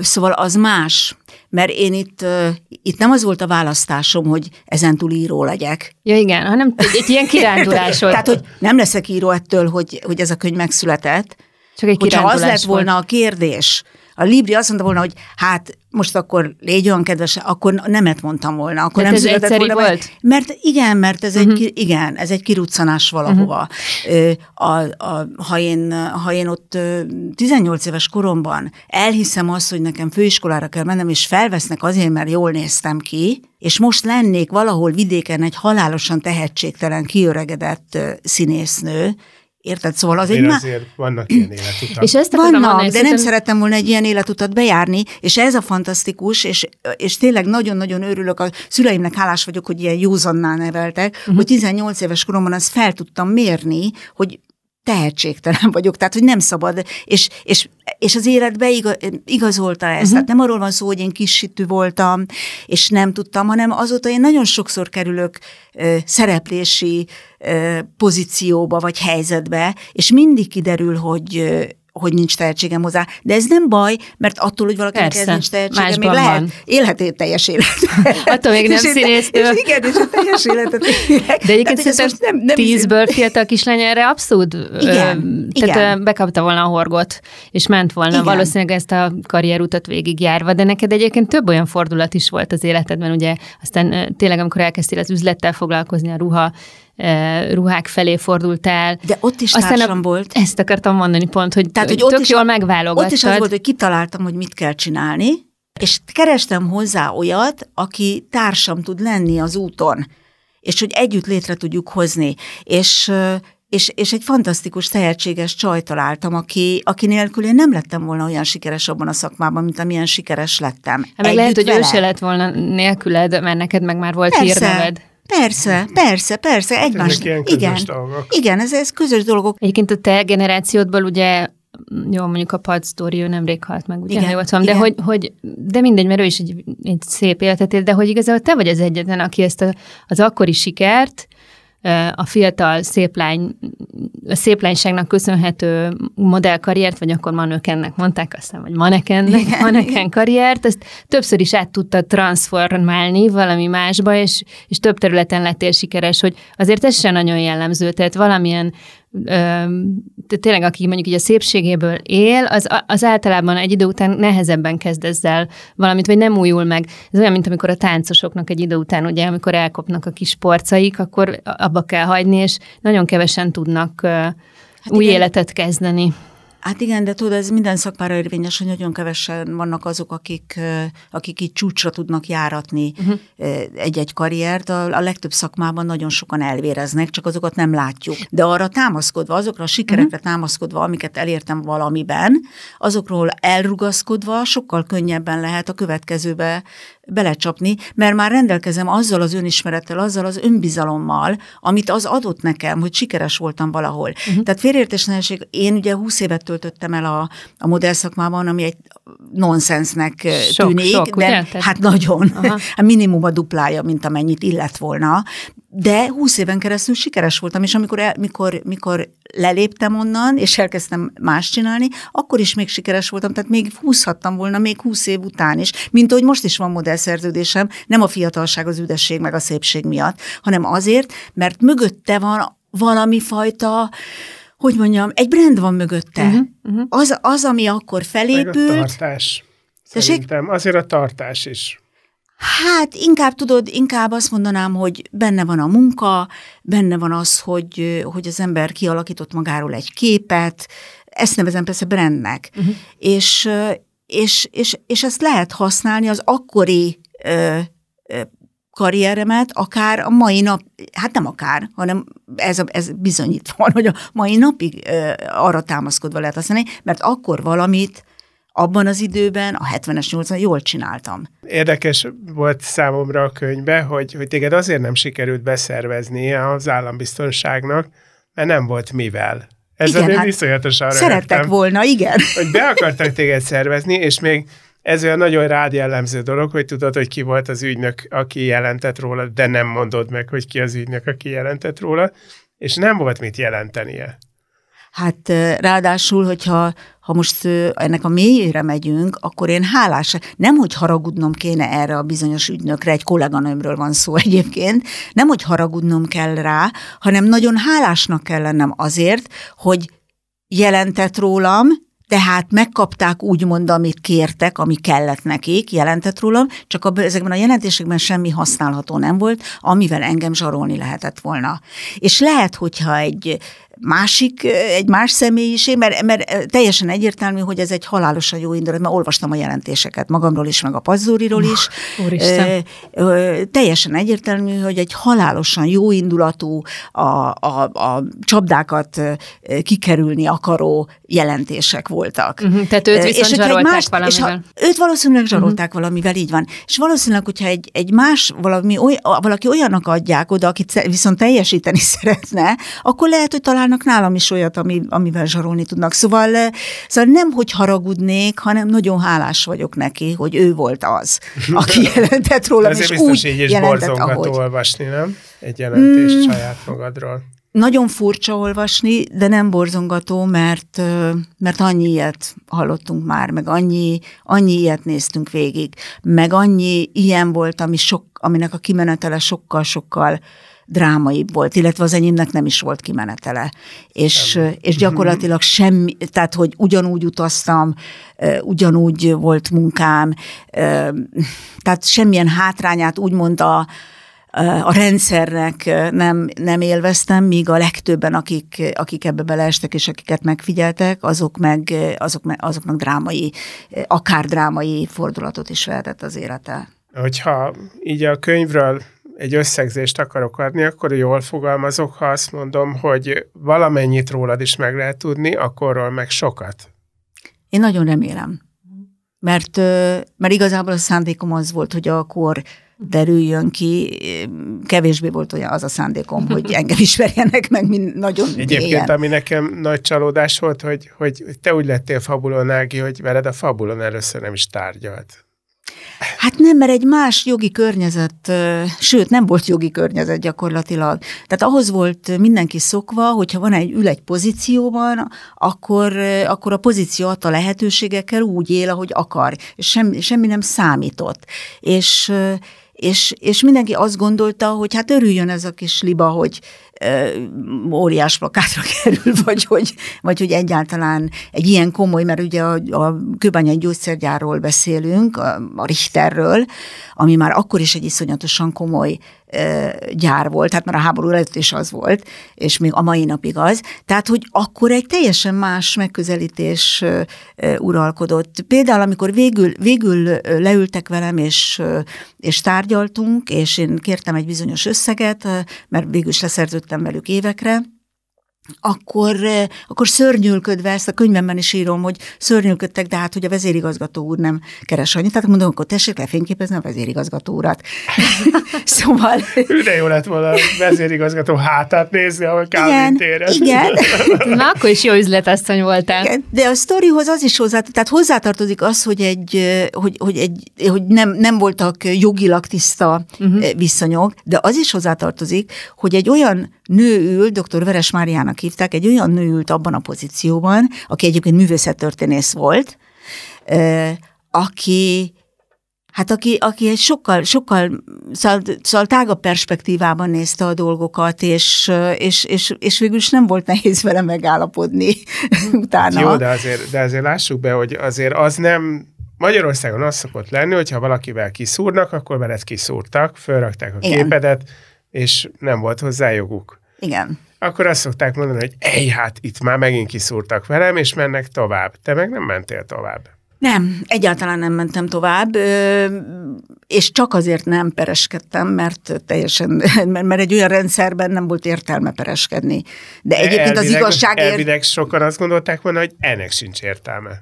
[SPEAKER 2] szóval az más, mert én itt, uh, itt nem az volt a választásom, hogy ezentúl író legyek.
[SPEAKER 3] Ja igen, hanem egy ilyen kirándulás volt.
[SPEAKER 2] Tehát, hogy nem leszek író ettől, hogy, hogy ez a könyv megszületett.
[SPEAKER 3] Csak egy
[SPEAKER 2] Hogyha az lett volna a kérdés, a Libri azt mondta volna, hogy hát most akkor légy olyan kedves, akkor nemet mondtam volna, akkor
[SPEAKER 3] nem született volna. Volt? Mert,
[SPEAKER 2] mert igen, mert ez uh-huh. egy, igen, ez egy kiruccanás valahova. Uh-huh. A, a, ha, én, ha én ott 18 éves koromban elhiszem azt, hogy nekem főiskolára kell mennem, és felvesznek azért, mert jól néztem ki, és most lennék valahol vidéken egy halálosan tehetségtelen, kiöregedett színésznő, Érted? Szóval az
[SPEAKER 1] egy má... azért vannak ilyen életutak.
[SPEAKER 2] És ezt vannak, mondani, de szerintem... nem szerettem volna egy ilyen életutat bejárni, és ez a fantasztikus, és, és tényleg nagyon-nagyon örülök, a szüleimnek hálás vagyok, hogy ilyen józanná neveltek, uh-huh. hogy 18 éves koromban azt fel tudtam mérni, hogy tehetségtelen vagyok, tehát hogy nem szabad, és, és, és az életbe igazolta ezt. Uh-huh. Tehát nem arról van szó, hogy én kisítő voltam, és nem tudtam, hanem azóta én nagyon sokszor kerülök ö, szereplési ö, pozícióba vagy helyzetbe, és mindig kiderül, hogy hogy nincs tehetségem hozzá. De ez nem baj, mert attól, hogy valakinek ez nincs tehetsége, még lehet, van. élhet egy teljes életet.
[SPEAKER 3] attól még nem színésztől.
[SPEAKER 2] És, és igen, és a teljes életet
[SPEAKER 3] élek. De egyébként szerintem nem, nem tízből fiatal kislány erre abszolút igen, ö, tehát igen. bekapta volna a horgot, és ment volna igen. valószínűleg ezt a karrierutat végigjárva, de neked egyébként több olyan fordulat is volt az életedben, ugye aztán tényleg, amikor elkezdtél az üzlettel foglalkozni, a ruha ruhák felé fordultál.
[SPEAKER 2] De ott is Aztán társam a, volt.
[SPEAKER 3] Ezt akartam mondani pont, hogy, Tehát, hogy, hogy tök is, jól megválogattad.
[SPEAKER 2] Ott is az volt, hogy kitaláltam, hogy mit kell csinálni, és kerestem hozzá olyat, aki társam tud lenni az úton, és hogy együtt létre tudjuk hozni. És és, és egy fantasztikus, tehetséges csaj találtam, aki, aki nélkül én nem lettem volna olyan sikeres abban a szakmában, mint amilyen sikeres lettem.
[SPEAKER 3] Hát meg lehet, hogy vele. ő se lett volna nélküled, mert neked meg már volt Persze. hírneved.
[SPEAKER 2] Persze, persze, persze, egymás. Igen, dolgok. igen, ez, ez közös dolgok.
[SPEAKER 3] Egyébként a te generációdból ugye jó, mondjuk a Pad Story, ő nemrég halt meg, ugye, igen, jól tudom, de hogy, hogy, de mindegy, mert ő is egy, egy szép életet él, de hogy igazából te vagy az egyetlen, aki ezt a, az akkori sikert a fiatal szép lány, a szép lányságnak köszönhető modellkarriert, vagy akkor manökennek mondták, aztán, vagy manekennek, maneken karriert, ezt többször is át tudta transformálni valami másba, és, és több területen lettél sikeres, hogy azért ez sem nagyon jellemző, tehát valamilyen tényleg aki mondjuk így a szépségéből él, az, az általában egy idő után nehezebben kezd ezzel valamit, vagy nem újul meg. Ez olyan, mint amikor a táncosoknak egy idő után, ugye, amikor elkopnak a kis porcaik, akkor abba kell hagyni, és nagyon kevesen tudnak hát új igen. életet kezdeni.
[SPEAKER 2] Hát igen, de tudod, ez minden szakmára érvényes, hogy nagyon kevesen vannak azok, akik, akik így csúcsra tudnak járatni uh-huh. egy-egy karriert. A, a legtöbb szakmában nagyon sokan elvéreznek, csak azokat nem látjuk. De arra támaszkodva, azokra a sikerekre uh-huh. támaszkodva, amiket elértem valamiben, azokról elrugaszkodva sokkal könnyebben lehet a következőbe belecsapni, mert már rendelkezem azzal az önismerettel, azzal az önbizalommal, amit az adott nekem, hogy sikeres voltam valahol. Uh-huh. Tehát félértésnelség, én ugye 20 évet töltöttem el a, a modell szakmában, ami egy nonsensnek sok, tűnik, sok, de ugye? hát nagyon. Aha. Hát minimum a duplája, mint amennyit illett volna de húsz éven keresztül sikeres voltam, és amikor, el, mikor, mikor leléptem onnan, és elkezdtem más csinálni, akkor is még sikeres voltam, tehát még húzhattam volna még húsz év után is, mint ahogy most is van modellszerződésem, nem a fiatalság, az üdesség, meg a szépség miatt, hanem azért, mert mögötte van valami fajta, hogy mondjam, egy brand van mögötte. Uh-huh, uh-huh. Az, az, ami akkor felépült. Meg a
[SPEAKER 1] tartás. Szerintem azért a tartás is.
[SPEAKER 2] Hát inkább tudod, inkább azt mondanám, hogy benne van a munka, benne van az, hogy, hogy az ember kialakított magáról egy képet, ezt nevezem persze brandnek, uh-huh. és, és, és, és ezt lehet használni az akkori ö, ö, karrieremet, akár a mai nap, hát nem akár, hanem ez, ez bizonyítva van, hogy a mai napig ö, arra támaszkodva lehet használni, mert akkor valamit abban az időben, a 70-es, 80 jól csináltam.
[SPEAKER 1] Érdekes volt számomra a könyvbe, hogy, hogy téged azért nem sikerült beszervezni az állambiztonságnak, mert nem volt mivel. Ez igen, hát iszonyatosan
[SPEAKER 2] Szerettek rögtem, volna, igen.
[SPEAKER 1] Hogy be akartak téged szervezni, és még ez olyan nagyon rád jellemző dolog, hogy tudod, hogy ki volt az ügynök, aki jelentett róla, de nem mondod meg, hogy ki az ügynök, aki jelentett róla, és nem volt mit jelentenie.
[SPEAKER 2] Hát ráadásul, hogyha ha most ennek a mélyére megyünk, akkor én hálás, nem hogy haragudnom kéne erre a bizonyos ügynökre, egy kolléganőmről van szó egyébként, nem hogy haragudnom kell rá, hanem nagyon hálásnak kell lennem azért, hogy jelentett rólam, tehát megkapták úgymond, amit kértek, ami kellett nekik, jelentett rólam, csak a, ezekben a jelentésekben semmi használható nem volt, amivel engem zsarolni lehetett volna. És lehet, hogyha egy másik, egy más személyiség, mert, mert teljesen egyértelmű, hogy ez egy halálosan jó indulat, mert olvastam a jelentéseket magamról is, meg a Pazzóriról is.
[SPEAKER 3] Úristen.
[SPEAKER 2] teljesen egyértelmű, hogy egy halálosan jó indulatú, a, a, a csapdákat kikerülni akaró jelentések voltak.
[SPEAKER 3] Uh-huh, tehát őt viszont és zsarolták más, valamivel.
[SPEAKER 2] És ha, őt valószínűleg zsarolták uh-huh. valamivel, így van. És valószínűleg, hogyha egy, egy más, valami, oly, valaki olyannak adják oda, akit viszont teljesíteni szeretne, akkor lehet, hogy talán találnak nálam is olyat, ami, amivel zsarolni tudnak. Szóval, eh, szóval nem, hogy haragudnék, hanem nagyon hálás vagyok neki, hogy ő volt az, aki jelentett rólam, és úgy így is jelentett, ahogy.
[SPEAKER 1] olvasni, nem? Egy jelentést mm. saját magadról.
[SPEAKER 2] Nagyon furcsa olvasni, de nem borzongató, mert, mert annyi ilyet hallottunk már, meg annyi, annyi ilyet néztünk végig, meg annyi ilyen volt, ami sok, aminek a kimenetele sokkal-sokkal drámaibb volt, illetve az enyémnek nem is volt kimenetele. És, és gyakorlatilag semmi, tehát hogy ugyanúgy utaztam, ugyanúgy volt munkám, tehát semmilyen hátrányát úgymond a, a rendszernek nem, nem élveztem, míg a legtöbben, akik, akik ebbe beleestek, és akiket megfigyeltek, azok meg, azok, meg, azoknak drámai, akár drámai fordulatot is vehetett az élete.
[SPEAKER 1] Hogyha így a könyvről egy összegzést akarok adni, akkor jól fogalmazok, ha azt mondom, hogy valamennyit rólad is meg lehet tudni, akkorról meg sokat.
[SPEAKER 2] Én nagyon remélem. Mert, mert igazából a szándékom az volt, hogy a kor derüljön ki, kevésbé volt olyan az a szándékom, hogy engem ismerjenek meg, mint nagyon
[SPEAKER 1] Egyébként,
[SPEAKER 2] ilyen.
[SPEAKER 1] ami nekem nagy csalódás volt, hogy, hogy te úgy lettél fabulonági, hogy veled a fabulon először nem is tárgyalt.
[SPEAKER 2] Hát nem, mert egy más jogi környezet, sőt, nem volt jogi környezet gyakorlatilag. Tehát ahhoz volt mindenki szokva, hogyha van egy, ül egy pozícióban, akkor, akkor a pozíció adta lehetőségekkel úgy él, ahogy akar, és semmi, semmi nem számított. És, és, és mindenki azt gondolta, hogy hát örüljön ez a kis liba, hogy óriás plakátra kerül, vagy hogy, vagy hogy egyáltalán egy ilyen komoly, mert ugye a, a kőbányai gyógyszergyárról beszélünk, a, a Richterről, ami már akkor is egy iszonyatosan komoly gyár volt, tehát már a háború előtt is az volt, és még a mai napig az. Tehát, hogy akkor egy teljesen más megközelítés uralkodott. Például, amikor végül, végül leültek velem, és, és tárgyaltunk, és én kértem egy bizonyos összeget, mert végül is leszerződtem velük évekre, akkor, akkor szörnyülködve, ezt a könyvemben is írom, hogy szörnyülködtek, de hát, hogy a vezérigazgató úr nem keres annyit. Tehát mondom, akkor tessék lefényképezni a vezérigazgató urat. szóval...
[SPEAKER 1] De jó lett volna a vezérigazgató hátát nézni, ahol Calvin
[SPEAKER 2] téren. Igen.
[SPEAKER 3] Na, akkor is jó üzletasszony voltál. Igen,
[SPEAKER 2] de a sztorihoz az is hozzá, tehát hozzátartozik az, hogy, egy, hogy, hogy, egy, hogy nem, nem voltak jogilag tiszta uh-huh. viszonyok, de az is hozzátartozik, hogy egy olyan nő ül, dr. Veres Máriának hívták, egy olyan nő ült abban a pozícióban, aki egyébként művészettörténész volt, aki Hát aki, aki egy sokkal, sokkal szóval, szóval tágabb perspektívában nézte a dolgokat, és, és, és, és végül is nem volt nehéz vele megállapodni utána.
[SPEAKER 1] Jó, de azért, de azért lássuk be, hogy azért az nem Magyarországon az szokott lenni, hogyha valakivel kiszúrnak, akkor veled kiszúrtak, fölrakták a Igen. képedet, és nem volt hozzá joguk.
[SPEAKER 2] Igen.
[SPEAKER 1] Akkor azt szokták mondani, hogy ej, hát itt már megint kiszúrtak velem, és mennek tovább. Te meg nem mentél tovább.
[SPEAKER 2] Nem, egyáltalán nem mentem tovább, és csak azért nem pereskedtem, mert teljesen, mert egy olyan rendszerben nem volt értelme pereskedni. De egyébként elvileg, az igazságért...
[SPEAKER 1] Elvileg sokan azt gondolták volna, hogy ennek sincs értelme.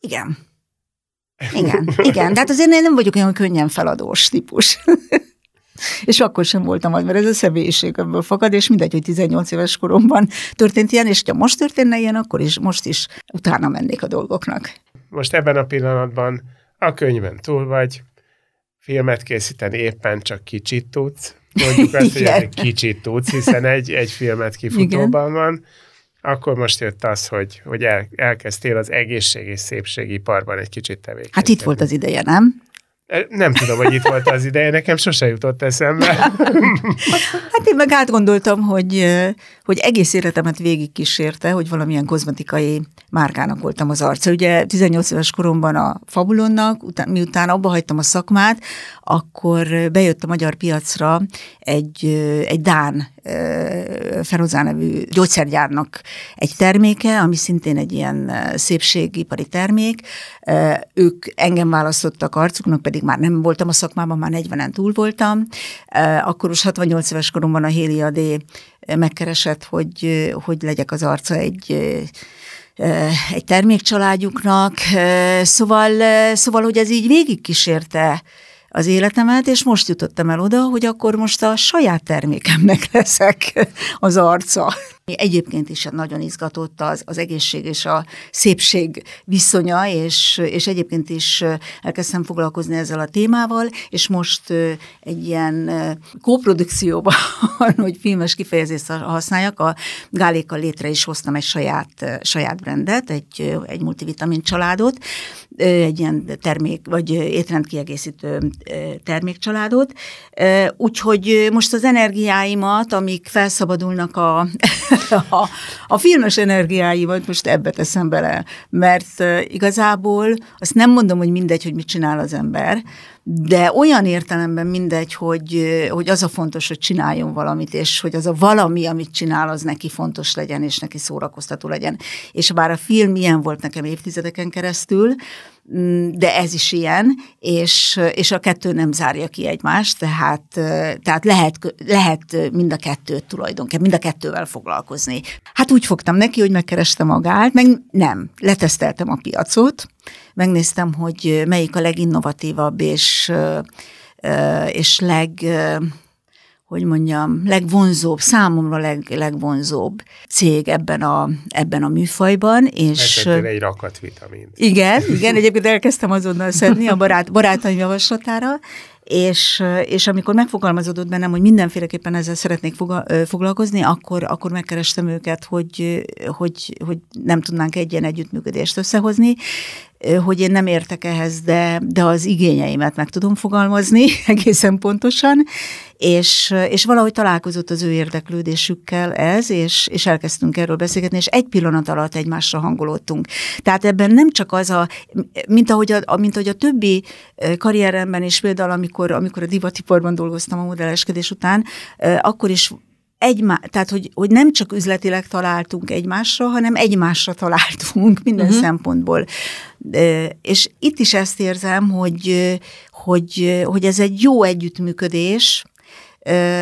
[SPEAKER 2] Igen. Igen, igen. De hát azért én nem vagyok olyan könnyen feladós típus. és akkor sem voltam az, mert ez a személyiségemből fakad, és mindegy, hogy 18 éves koromban történt ilyen, és ha most történne ilyen, akkor is most is utána mennék a dolgoknak.
[SPEAKER 1] Most ebben a pillanatban a könyvben túl vagy, filmet készíteni éppen csak kicsit tudsz, mondjuk azt, hogy egy kicsit tudsz, hiszen egy, egy filmet kifutóban Igen. van, akkor most jött az, hogy, hogy el, elkezdtél az egészség és szépségiparban egy kicsit tevékenykedni.
[SPEAKER 2] Hát itt volt az ideje, nem?
[SPEAKER 1] Nem tudom, hogy itt volt az ideje, nekem sose jutott eszembe.
[SPEAKER 2] Hát én meg átgondoltam, hogy, hogy egész életemet végigkísérte, hogy valamilyen kozmetikai márkának voltam az arca. Ugye 18 éves koromban a Fabulonnak, után, miután abba hagytam a szakmát, akkor bejött a magyar piacra egy, egy Dán Ferozá nevű gyógyszergyárnak egy terméke, ami szintén egy ilyen szépségipari termék. Ők engem választottak arcuknak, pedig már nem voltam a szakmában, már 40-en túl voltam. Akkor is 68 éves koromban a Héli Adé megkeresett, hogy, hogy legyek az arca egy egy termékcsaládjuknak, szóval, szóval, hogy ez így végigkísérte az életemet, és most jutottam el oda, hogy akkor most a saját termékemnek leszek az arca. Egyébként is nagyon izgatott az, az egészség és a szépség viszonya, és, és egyébként is elkezdtem foglalkozni ezzel a témával, és most egy ilyen kóprodukcióban, hogy filmes kifejezést használjak, a Gálékkal létre is hoztam egy saját, saját brandet, egy, egy multivitamin családot, egy ilyen termék, vagy étrendkiegészítő termékcsaládot. Úgyhogy most az energiáimat, amik felszabadulnak a, a, a filmes energiáimat most ebbe teszem bele, mert igazából azt nem mondom, hogy mindegy, hogy mit csinál az ember, de olyan értelemben mindegy, hogy, hogy az a fontos, hogy csináljon valamit, és hogy az a valami, amit csinál, az neki fontos legyen, és neki szórakoztató legyen. És bár a film ilyen volt nekem évtizedeken keresztül, mm, de ez is ilyen, és, és a kettő nem zárja ki egymást, tehát, tehát lehet, lehet mind a kettőt tulajdonképpen, mind a kettővel foglalkozni. Hát úgy fogtam neki, hogy megkerestem a gált, meg nem, leteszteltem a piacot, megnéztem, hogy melyik a leginnovatívabb és, és leg hogy mondjam, legvonzóbb, számomra leg, legvonzóbb cég ebben a, ebben a műfajban. És,
[SPEAKER 1] egy rakat vitamin.
[SPEAKER 2] Igen, igen, egyébként elkezdtem azonnal szedni a barát, barátaim javaslatára, és, és amikor megfogalmazódott bennem, hogy mindenféleképpen ezzel szeretnék foglalkozni, akkor, akkor megkerestem őket, hogy, hogy, hogy nem tudnánk egy ilyen együttműködést összehozni, hogy én nem értek ehhez, de, de az igényeimet meg tudom fogalmazni egészen pontosan, és, és valahogy találkozott az ő érdeklődésükkel ez, és, és elkezdtünk erről beszélgetni, és egy pillanat alatt egymásra hangolódtunk. Tehát ebben nem csak az a, mint ahogy a, mint ahogy a többi karrieremben is, például amikor, amikor a divatiporban dolgoztam a modelleskedés után, akkor is egymá, tehát hogy, hogy nem csak üzletileg találtunk egymásra, hanem egymásra találtunk minden uh-huh. szempontból. És itt is ezt érzem, hogy, hogy, hogy ez egy jó együttműködés,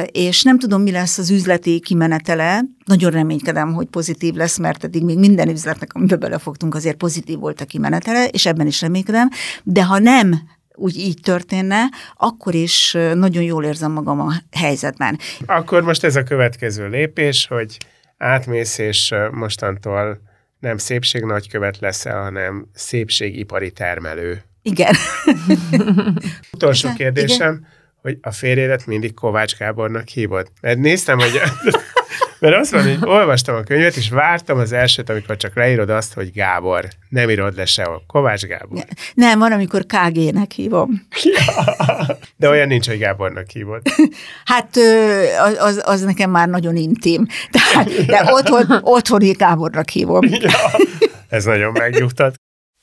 [SPEAKER 2] és nem tudom, mi lesz az üzleti kimenetele. Nagyon reménykedem, hogy pozitív lesz, mert eddig még minden üzletnek, amiben belefogtunk, azért pozitív volt a kimenetele, és ebben is reménykedem. De ha nem úgy így történne, akkor is nagyon jól érzem magam a helyzetben.
[SPEAKER 1] Akkor most ez a következő lépés, hogy átmész, és mostantól nem szépség nagykövet leszel, hanem szépségipari termelő.
[SPEAKER 2] Igen.
[SPEAKER 1] Utolsó kérdésem, igen. hogy a férjedet mindig Kovács Gábornak hívod? Mert néztem, hogy mert azt mondom, hogy olvastam a könyvet, és vártam az elsőt, amikor csak leírod azt, hogy Gábor. Nem írod le sehol. Kovács Gábor.
[SPEAKER 2] Nem, van, amikor KG-nek hívom.
[SPEAKER 1] Ja. De olyan nincs, hogy Gábornak hívod.
[SPEAKER 2] Hát az, az nekem már nagyon intim. Tehát, de otthon, otthoni Gábornak hívom. Ja.
[SPEAKER 1] Ez nagyon megnyugtat.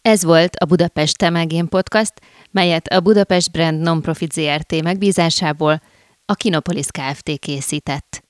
[SPEAKER 4] Ez volt a Budapest Temegén Podcast, melyet a Budapest Brand Nonprofit ZRT megbízásából a Kinopolis Kft. készített.